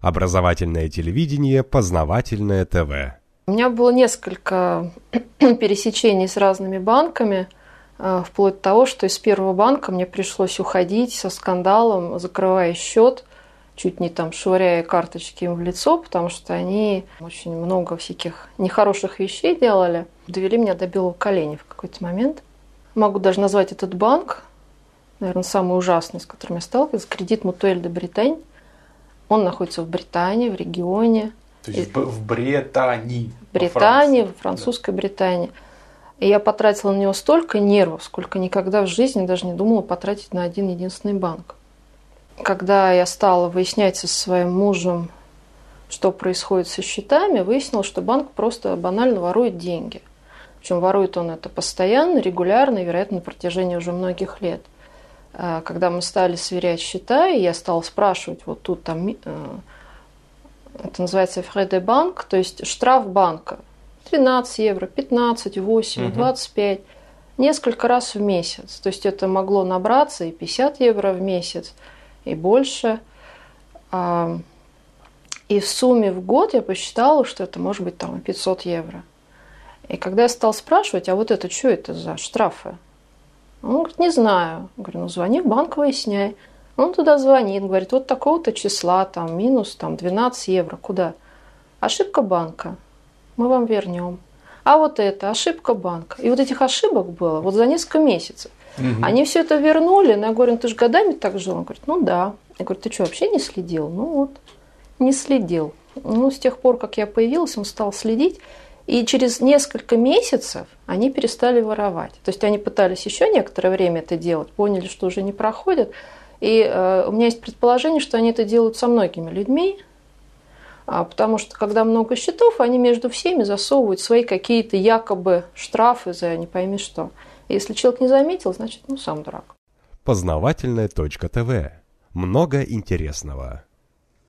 Образовательное телевидение, познавательное ТВ. У меня было несколько пересечений с разными банками, э, вплоть до того, что из первого банка мне пришлось уходить со скандалом, закрывая счет, чуть не там швыряя карточки им в лицо, потому что они очень много всяких нехороших вещей делали. Довели меня до белого коленя в какой-то момент. Могу даже назвать этот банк, наверное, самый ужасный, с которым я сталкивалась, кредит Мутуэль де Британь. Он находится в Британии, в регионе. То есть и... в Британии. В Британии, в французской да. Британии. И я потратила на него столько нервов, сколько никогда в жизни даже не думала потратить на один единственный банк. Когда я стала выяснять со своим мужем, что происходит со счетами, выяснилось, что банк просто банально ворует деньги. Причем ворует он это постоянно, регулярно, и, вероятно, на протяжении уже многих лет – когда мы стали сверять счета, и я стала спрашивать, вот тут там, э, это называется Фреде банк, то есть штраф банка, 13 евро, 15, 8, угу. 25, несколько раз в месяц. То есть это могло набраться и 50 евро в месяц, и больше. А, и в сумме в год я посчитала, что это может быть там 500 евро. И когда я стала спрашивать, а вот это что это за штрафы? Он говорит, не знаю. Я говорю, ну звони в банк, выясняй. Он туда звонит, говорит, вот такого-то числа, там, минус там, 12 евро. Куда? Ошибка банка. Мы вам вернем. А вот это, ошибка банка. И вот этих ошибок было вот за несколько месяцев. Угу. Они все это вернули, но я говорю, ну ты же годами так жил? Он говорит, ну да. Я говорю, ты что, вообще не следил? Ну вот, не следил. Ну, с тех пор, как я появилась, он стал следить. И через несколько месяцев они перестали воровать. То есть они пытались еще некоторое время это делать, поняли, что уже не проходят. И э, у меня есть предположение, что они это делают со многими людьми, а, потому что когда много счетов, они между всеми засовывают свои какие-то якобы штрафы за не пойми что. Если человек не заметил, значит, ну сам дурак. Познавательная точка ТВ. Много интересного.